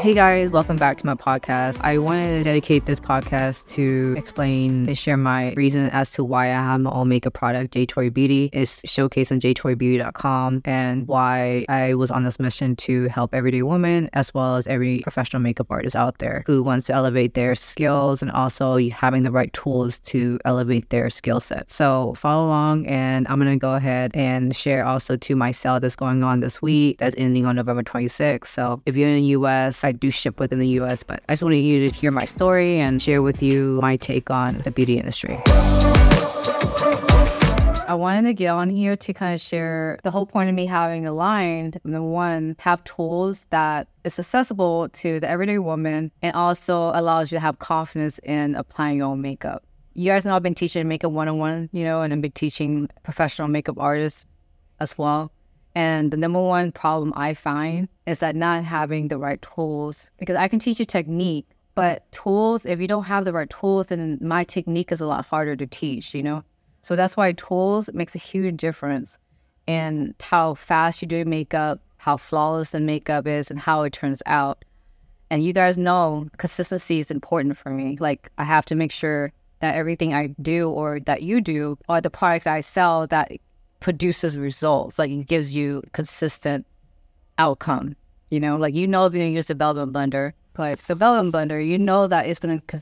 Hey guys, welcome back to my podcast. I wanted to dedicate this podcast to explain and share my reason as to why I have my own makeup product, J Tory Beauty. It's showcased on jtorybeauty.com and why I was on this mission to help everyday women as well as every professional makeup artist out there who wants to elevate their skills and also having the right tools to elevate their skill set. So follow along and I'm gonna go ahead and share also to my sale that's going on this week that's ending on November 26th. So if you're in the US, do ship within the US, but I just wanted you to hear my story and share with you my take on the beauty industry. I wanted to get on here to kind of share the whole point of me having a line. Number one, have tools that is accessible to the everyday woman and also allows you to have confidence in applying your own makeup. You guys know I've been teaching makeup one on one, you know, and I've been teaching professional makeup artists as well. And the number one problem I find mm-hmm. is that not having the right tools, because I can teach you technique, but tools, if you don't have the right tools, then my technique is a lot harder to teach, you know? So that's why tools makes a huge difference in how fast you do makeup, how flawless the makeup is, and how it turns out. And you guys know consistency is important for me. Like I have to make sure that everything I do or that you do or the products I sell that produces results. Like it gives you consistent outcome. You know, like you know if you're use the Velvet blender, but the Velvet blender, you know that it's gonna co-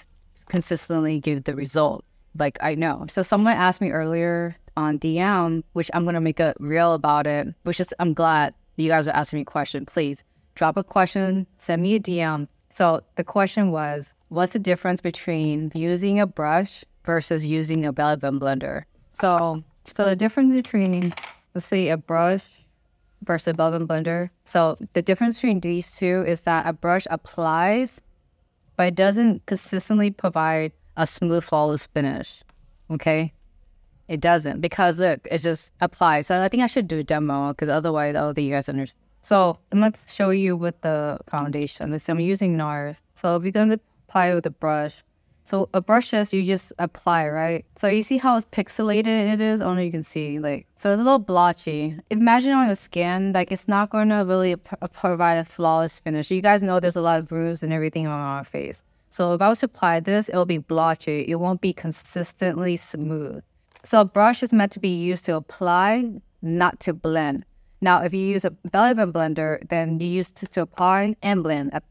consistently give the result. Like I know. So someone asked me earlier on DM, which I'm gonna make a reel about it. Which is I'm glad you guys are asking me a question. Please drop a question, send me a DM. So the question was, what's the difference between using a brush versus using a Velvet blender? So so the difference between, let's say, a brush versus a Velvet blender. So the difference between these two is that a brush applies, but it doesn't consistently provide a smooth, flawless finish. Okay, it doesn't because look, it just applies. So I think I should do a demo because otherwise, I don't you guys understand. So gonna show you with the foundation. So I'm using NARS. So if you're gonna apply with a brush, so a brush is you just apply, right? So you see how it's pixelated it is? Oh, Only you can see like so it's a little blotchy. Imagine on the skin, like it's not going to really p- uh, provide a flawless finish. You guys know there's a lot of bruise and everything on our face. So if I was to apply this, it'll be blotchy. It won't be consistently smooth. So a brush is meant to be used to apply, not to blend. Now, if you use a Velvet blender, then you use to, to apply and blend at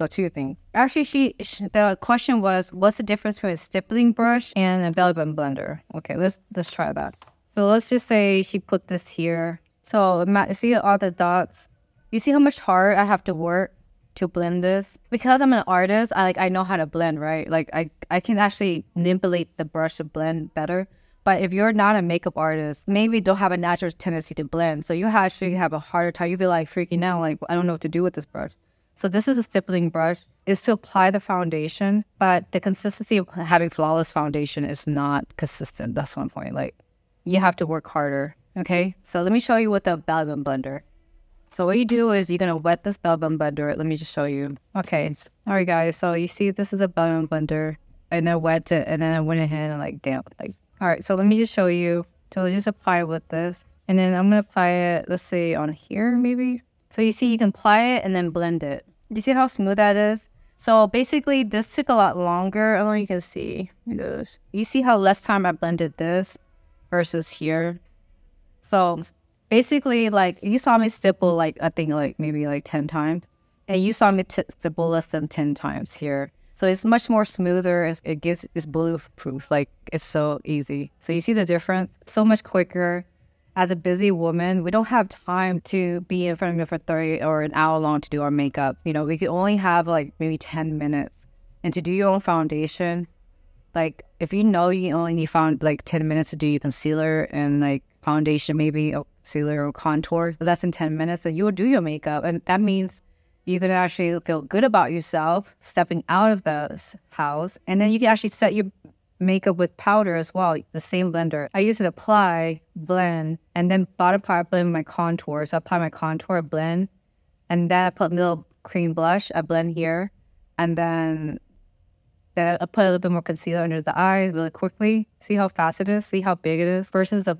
so two things. Actually, she, she, the question was, what's the difference between a stippling brush and a Velvet blender? Okay, let's let's try that. So let's just say she put this here. So see all the dots. You see how much hard I have to work to blend this because I'm an artist. I like I know how to blend, right? Like I I can actually manipulate the brush to blend better. But if you're not a makeup artist, maybe don't have a natural tendency to blend. So you actually have a harder time. You feel like freaking out, like I don't know what to do with this brush. So this is a stippling brush. Is to apply the foundation, but the consistency of having flawless foundation is not consistent. That's one point. Like you have to work harder. Okay. So let me show you with the Velvet blender. So what you do is you're gonna wet this Velvet blender. Let me just show you. Okay. All right, guys. So you see this is a Velvet blender, and I wet it, and then I went ahead and like damp. Like all right. So let me just show you. So just apply with this, and then I'm gonna apply it. Let's say on here maybe. So you see you can apply it and then blend it. You see how smooth that is? So basically, this took a lot longer. I don't know you can see. You see how less time I blended this versus here. So basically, like you saw me stipple like I think like maybe like ten times, and you saw me t- stipple less than ten times here. So it's much more smoother. It gives it's bulletproof. Like it's so easy. So you see the difference? So much quicker as a busy woman, we don't have time to be in front of you for 30 or an hour long to do our makeup. You know, we could only have like maybe 10 minutes. And to do your own foundation, like if you know you only need found like 10 minutes to do your concealer and like foundation, maybe a concealer or contour, less than 10 minutes, then you will do your makeup. And that means you can actually feel good about yourself stepping out of the house. And then you can actually set your makeup with powder as well, the same blender. I use it apply, blend, and then bottom part blend my contour. So I apply my contour, blend, and then I put little cream blush, I blend here, and then then I put a little bit more concealer under the eyes really quickly. See how fast it is? See how big it is? Versus a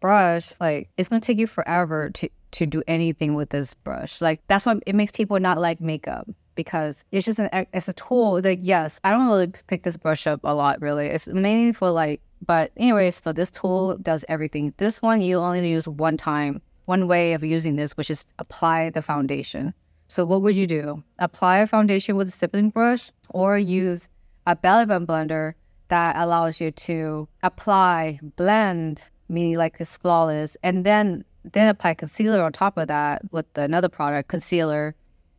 brush, like it's gonna take you forever to to do anything with this brush. Like that's why it makes people not like makeup because it's just an it's a tool. Like yes, I don't really pick this brush up a lot. Really, it's mainly for like. But anyways, so this tool does everything. This one you only use one time. One way of using this, which is apply the foundation. So what would you do? Apply a foundation with a stippling brush, or use a belly button blender that allows you to apply, blend, meaning like it's flawless, and then then apply concealer on top of that with another product, concealer,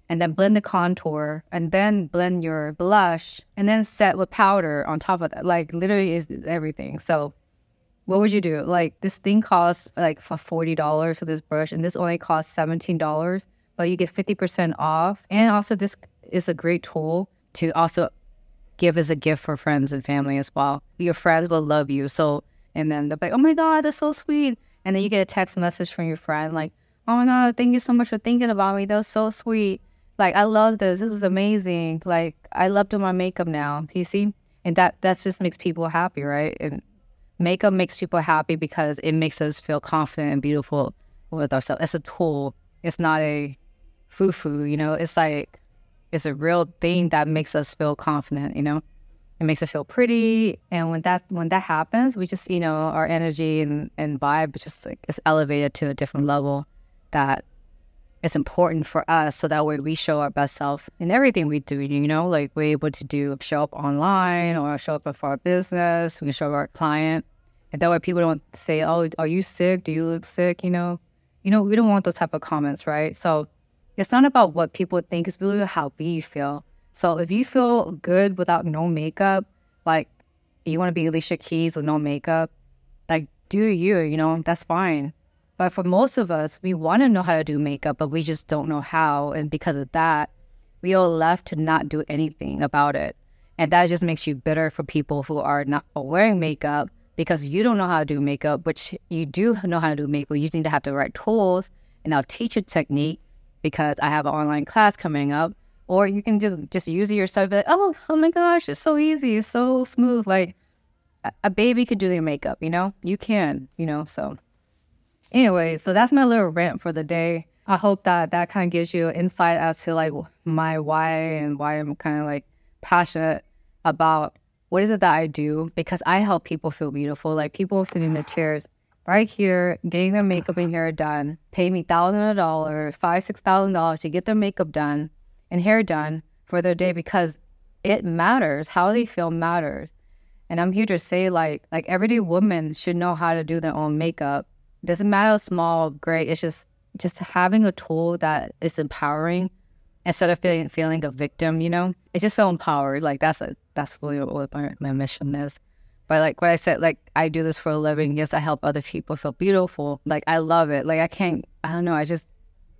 and then blend the contour, and then blend your blush, and then set with powder on top of that. Like literally is everything. So what would you do? Like this thing costs like for forty dollars for this brush, and this only costs seventeen dollars, but you get fifty percent off. And also, this is a great tool to also give as a gift for friends and family as well. Your friends will love you. So, and then they're like, "Oh my god, that's so sweet." And then you get a text message from your friend like, "Oh my god, thank you so much for thinking about me. That was so sweet." Like, I love this. This is amazing. Like, I love doing my makeup now. You see, and that that just makes people happy, right? And makeup makes people happy because it makes us feel confident and beautiful with ourselves. It's a tool. It's not a foo foo. You know, it's like it's a real thing that makes us feel confident. You know it makes us feel pretty and when that when that happens we just you know our energy and, and vibe just like is elevated to a different level that is important for us so that way we show our best self in everything we do you know? Like we're able to do show up online or show up for our business we can show up our client. And that way people don't say oh are you sick? Do you look sick? You know? You know we don't want those type of comments right? So it's not about what people think it's really how we feel. So if you feel good without no makeup, like you want to be Alicia Keys with no makeup, like do you, you know, that's fine. But for most of us, we want to know how to do makeup, but we just don't know how. And because of that, we are left to not do anything about it. And that just makes you bitter for people who are not wearing makeup because you don't know how to do makeup, which you do know how to do makeup. You need to have the right tools and I'll teach a technique because I have an online class coming up or you can just just use it yourself. Like, oh, oh my gosh, it's so easy, it's so smooth. Like a baby could do their makeup, you know. You can, you know. So anyway, so that's my little rant for the day. I hope that that kind of gives you insight as to like my why and why I'm kind of like passionate about what is it that I do because I help people feel beautiful. Like people sitting in the chairs right here, getting their makeup and hair done, pay me thousands of dollars, five, six thousand dollars to get their makeup done and hair done for their day because it matters. How they feel matters. And I'm here to say like like everyday women should know how to do their own makeup. Doesn't matter small, great. It's just just having a tool that is empowering instead of feeling feeling a victim, you know? It's just so empowered. Like that's a that's really what my, my mission is. But like what I said, like I do this for a living. Yes, I help other people feel beautiful. Like I love it. Like I can't I don't know, I just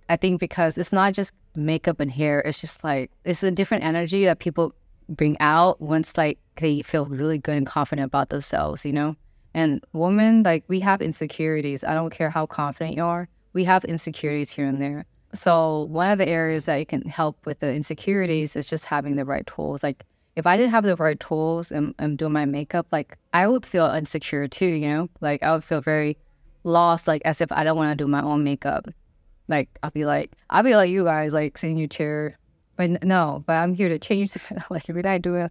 I think because it's not just makeup and hair, it's just like it's a different energy that people bring out once like they feel really good and confident about themselves, you know? And women, like we have insecurities. I don't care how confident you are. We have insecurities here and there. So one of the areas that you can help with the insecurities is just having the right tools. Like if I didn't have the right tools and, I'm doing my makeup, like I would feel insecure too, you know? Like I would feel very lost, like as if I don't want to do my own makeup. Like I'll be like I'll be like you guys, like seeing you chair. But no, but I'm here to change. like we're not doing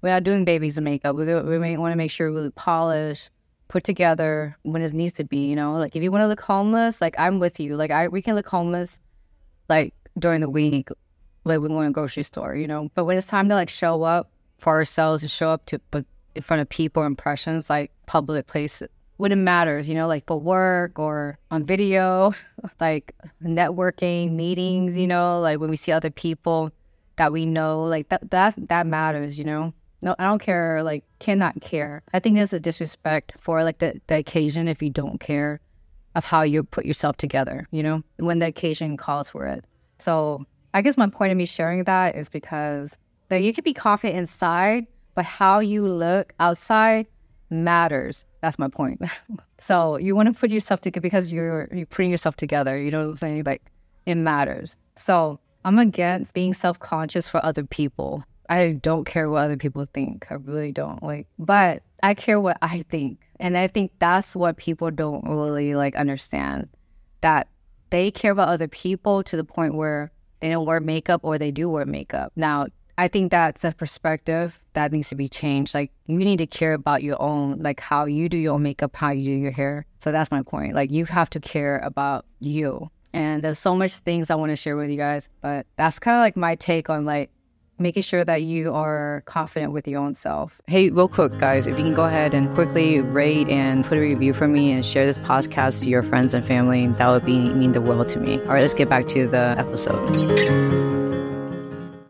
we're not doing babies makeup. We we want to make sure we polish, put together when it needs to be. You know, like if you want to look homeless, like I'm with you. Like I we can look homeless, like during the week, like we're going to grocery store. You know, but when it's time to like show up for ourselves and show up to but in front of people, impressions like public places, when it matters, you know, like for work or on video, like networking, meetings, you know, like when we see other people that we know, like that that that matters, you know. No, I don't care, like cannot care. I think there's a disrespect for like the, the occasion if you don't care of how you put yourself together, you know, when the occasion calls for it. So I guess my point of me sharing that is because that you can be confident inside, but how you look outside matters. That's my point. so you want to put yourself together because you're you're putting yourself together. You know what I'm saying? Like it matters. So I'm against being self conscious for other people. I don't care what other people think. I really don't. Like, but I care what I think. And I think that's what people don't really like understand. That they care about other people to the point where they don't wear makeup or they do wear makeup. Now, I think that's a perspective that needs to be changed. Like you need to care about your own, like how you do your makeup, how you do your hair. So that's my point. Like you have to care about you. And there's so much things I want to share with you guys, but that's kind of like my take on like making sure that you are confident with your own self. Hey, real quick, guys, if you can go ahead and quickly rate and put a review for me and share this podcast to your friends and family, that would be mean the world to me. All right, let's get back to the episode.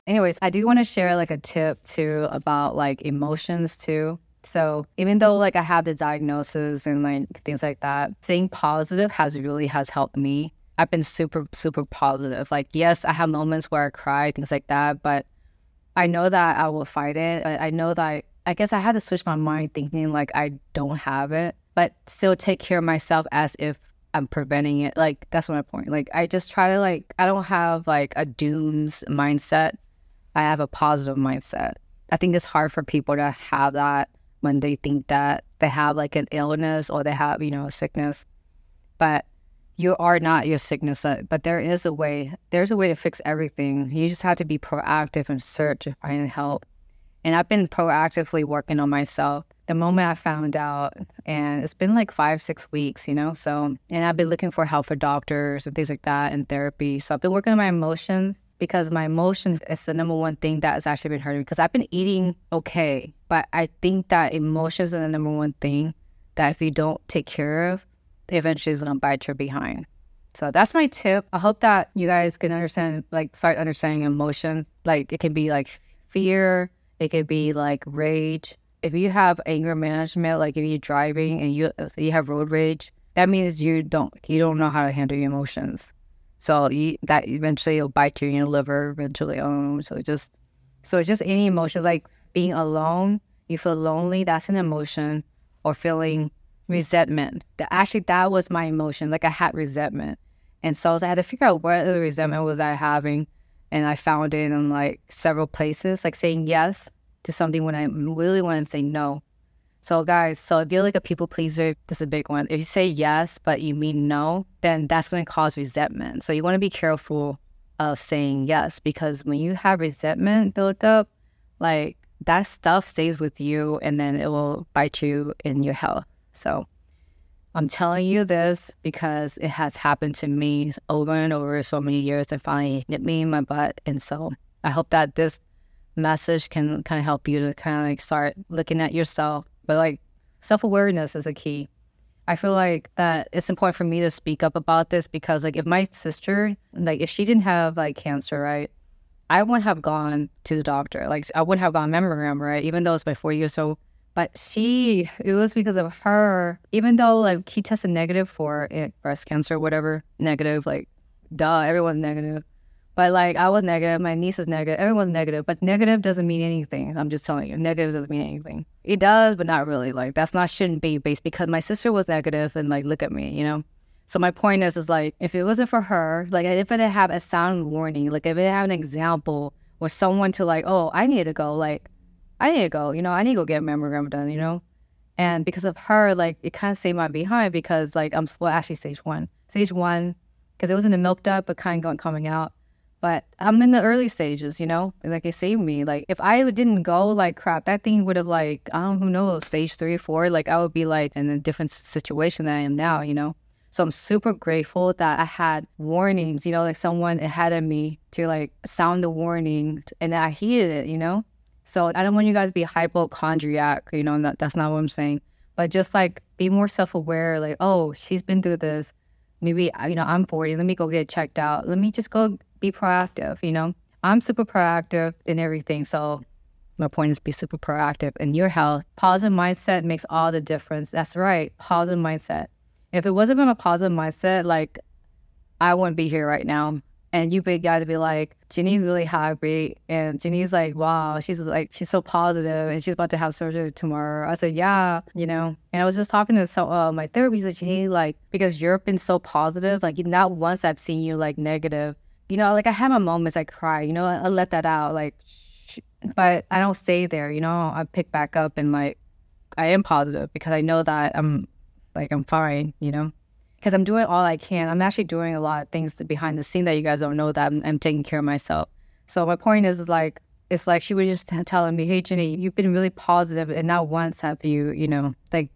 Anyways, I do want to share like a tip too about like emotions too. So even though like I have the diagnosis and like things like that, staying positive has really has helped me. I've been super super positive. Like yes, I have moments where I cry, things like that, but I know that I will fight it. I, know that I, I guess I had to switch my mind thinking like I don't have it, but still take care of myself as if I'm preventing it. Like that's my point. Like I just try to like I don't have like a dooms mindset. I have a positive mindset. I think it's hard for people to have that when they think that they have like an illness or they have, you know, a sickness. But you are not your sickness, uh, but there is a way. There's a way to fix everything. You just have to be proactive and search find help. And I've been proactively working on myself the moment I found out. And it's been like five, six weeks, you know? So, and I've been looking for help for doctors and things like that and therapy. So I've been working on my emotions because my emotion is the number one thing that has actually been hurting me because I've been eating okay. But I think that emotions are the number one thing that if you don't take care of, eventually is gonna bite your behind. So that's my tip. I hope that you guys can understand, like, start understanding emotions. Like, it can be like fear, it could be like rage. If you have anger management, like if you're driving and you you have road rage, that means you don't you don't know how to handle your emotions. So you, that eventually will bite you in your liver. Eventually, oh, so just so it's just any emotion like being alone, you feel lonely. That's an emotion, or feeling resentment. That actually that was my emotion. Like I had resentment, and so I had to figure out what the resentment was I having, and I found it in like several places, like saying yes to something when I really wanted to say no. So guys, so if you're like a people pleaser, this is a big one. If you say yes but you mean no, then that's going to cause resentment. So you want to be careful of saying yes because when you have resentment built up, like that stuff stays with you and then it will bite you in your health. So I'm telling you this because it has happened to me over and over so many years and finally hit me in my butt. And so I hope that this message can kind of help you to kind of like start looking at yourself. But like self awareness is a key. I feel like that it's important for me to speak up about this because like if my sister, like if she didn't have like cancer, right? I wouldn't have gone to the doctor. Like I wouldn't have gone mammogram, right? Even though it's my four years old. But she, mm-hmm. it was because of her, even though like she tested negative for it, breast cancer, whatever, negative, like, duh, everyone's negative. But like, I was negative, my niece is negative, everyone's negative, but negative doesn't mean anything. I'm just telling you, negative doesn't mean anything. It does, but not really. Like, that's not shouldn't be based because my sister was negative and like, look at me, you know? So my point is, is like, if it wasn't for her, like, if it didn't have a sound warning, like, if it had an example or someone to like, oh, I need to go, like, I need to go, you know, I need to go get mammogram done, you know? And because of her, like, it kind of saved my behind because, like, I'm, well, actually, stage one. Stage one, because it wasn't a milk dud, but kind of going, coming out. But I'm in the early stages, you know? Like, it saved me. Like, if I didn't go, like, crap, that thing would have, like, I don't who knows, stage three or four, like, I would be, like, in a different situation than I am now, you know? So I'm super grateful that I had warnings, you know, like someone ahead of me to like sound the warning and I heeded it, you know? So I don't want you guys to be hypochondriac, you know, that, that's not what I'm saying. But just like be more self aware, like, oh, she's been through this. Maybe, you know, I'm 40. Let me go get checked out. Let me just go be proactive, you know? I'm super proactive in everything. So my point is be super proactive in your health. Positive mindset makes all the difference. That's right. Positive mindset. If it wasn't for my positive mindset, like I wouldn't be here right now and you big guy to be like, Jenny's really happy. And Jenny's like, wow, she's like, she's so positive and she's about to have surgery tomorrow. I said, yeah, you know. And I was just talking to some, uh, my therapist, like, Jenny, like, because you've been so positive, like, not once I've seen you like negative. You know, like I have my moments I cry, you know, I, I let that out, like, sh- but I don't stay there, you know, I pick back up and like, I am positive because I know that I'm like, I'm fine, you know. Because I'm doing all I can. I'm actually doing a lot of things behind the scene that you guys don't know that I'm, I'm taking care of myself. So my point is, is like it's like she was just telling me, "Hey, Jenny, you've been really positive, and not once have you, you know, like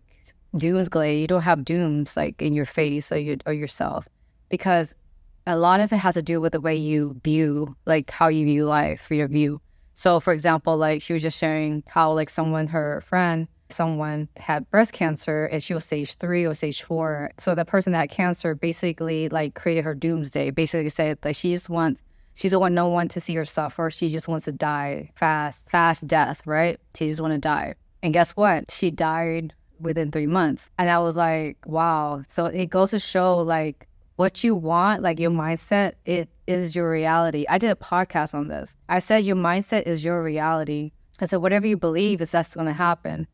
dooms doomsday. You don't have dooms like in your face or you or yourself, because a lot of it has to do with the way you view, like how you view life, your view. So, for example, like she was just sharing how like someone, her friend, someone had breast cancer and she was stage three or stage four. So the person that had cancer basically like created her doomsday. Basically said that she just wants she doesn't want no one to see her suffer. She just wants to die fast, fast death, right? She just want to die. And guess what? She died within three months. And I was like, wow. So it goes to show like what you want, like your mindset, it is your reality. I did a podcast on this. I said your mindset is your reality. I said whatever you believe is that's going to happen.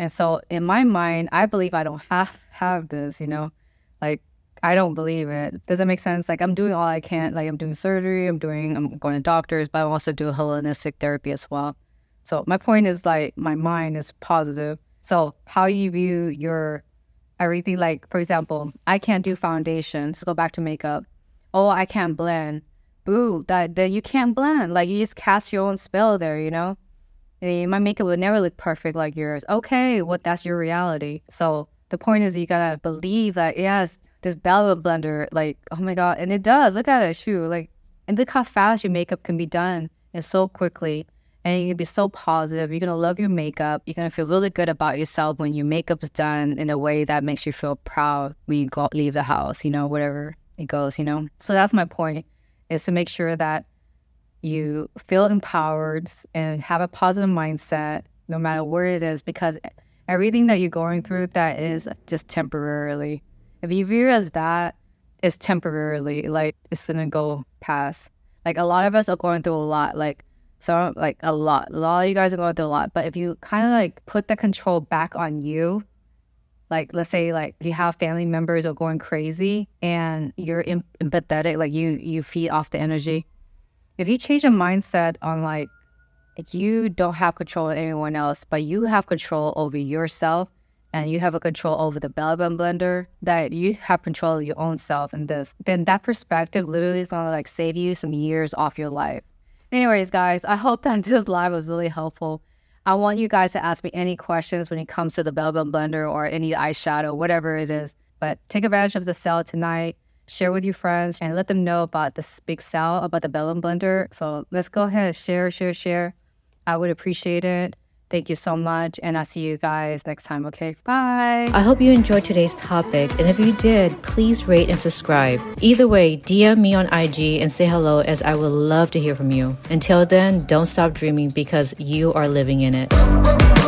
And so in my mind, I believe I don't have have this, you know, like I don't believe it. Does that make sense? Like I'm doing all I can. Like I'm doing surgery, I'm doing, I'm going to doctors, but I'm also doing holistic therapy as well. So my point is like my mind is positive. So how you view your everything, like for example, I can't do foundation. Let's go back to makeup. Oh, I can't blend. Boo, that that you can't blend. Like you just cast your own spell there, you know. My makeup would never look perfect like yours. Okay, well that's your reality. So the point is you gotta believe that yes, this Bella blender, like, oh my God. And it does. Look at it, shoot. Like, and look how fast your makeup can be done and so quickly. And you can be so positive. You're to love your makeup. You're to feel really good about yourself when your makeup's done in a way that makes you feel proud when you go, leave the house, you know, whatever it goes, you know? So that's my point is to make sure that you feel empowered and have a positive mindset no matter where it is because everything that you're going through that is just temporarily if you view it as that, it's temporarily, like it's gonna go past. Like a lot of us are going through a lot, like so like a lot. A lot of you guys are going through a lot. But if you kind of like put the control back on you, like let's say like you have family members are going crazy and you're empathetic, like you you feed off the energy. If you change your mindset on like you don't have control of anyone else, but you have control over yourself and you have a control over the Belly Button blender, that you have control of your own self and this, then that perspective literally is gonna like save you some years off your life. Anyways, guys, I hope that this live was really helpful. I want you guys to ask me any questions when it comes to the Belly Button blender or any eyeshadow, whatever it is. But take advantage of the sale tonight. Share with your friends and let them know about this big sale about the Belly Button blender. So let's go ahead, share, share, share. I would appreciate it. Thank you so much, and I'll see you guys next time, okay? Bye. I hope you enjoyed today's topic, and if you did, please rate and subscribe. Either way, DM me on IG and say hello, as I would love to hear from you. Until then, don't stop dreaming because you are living in it.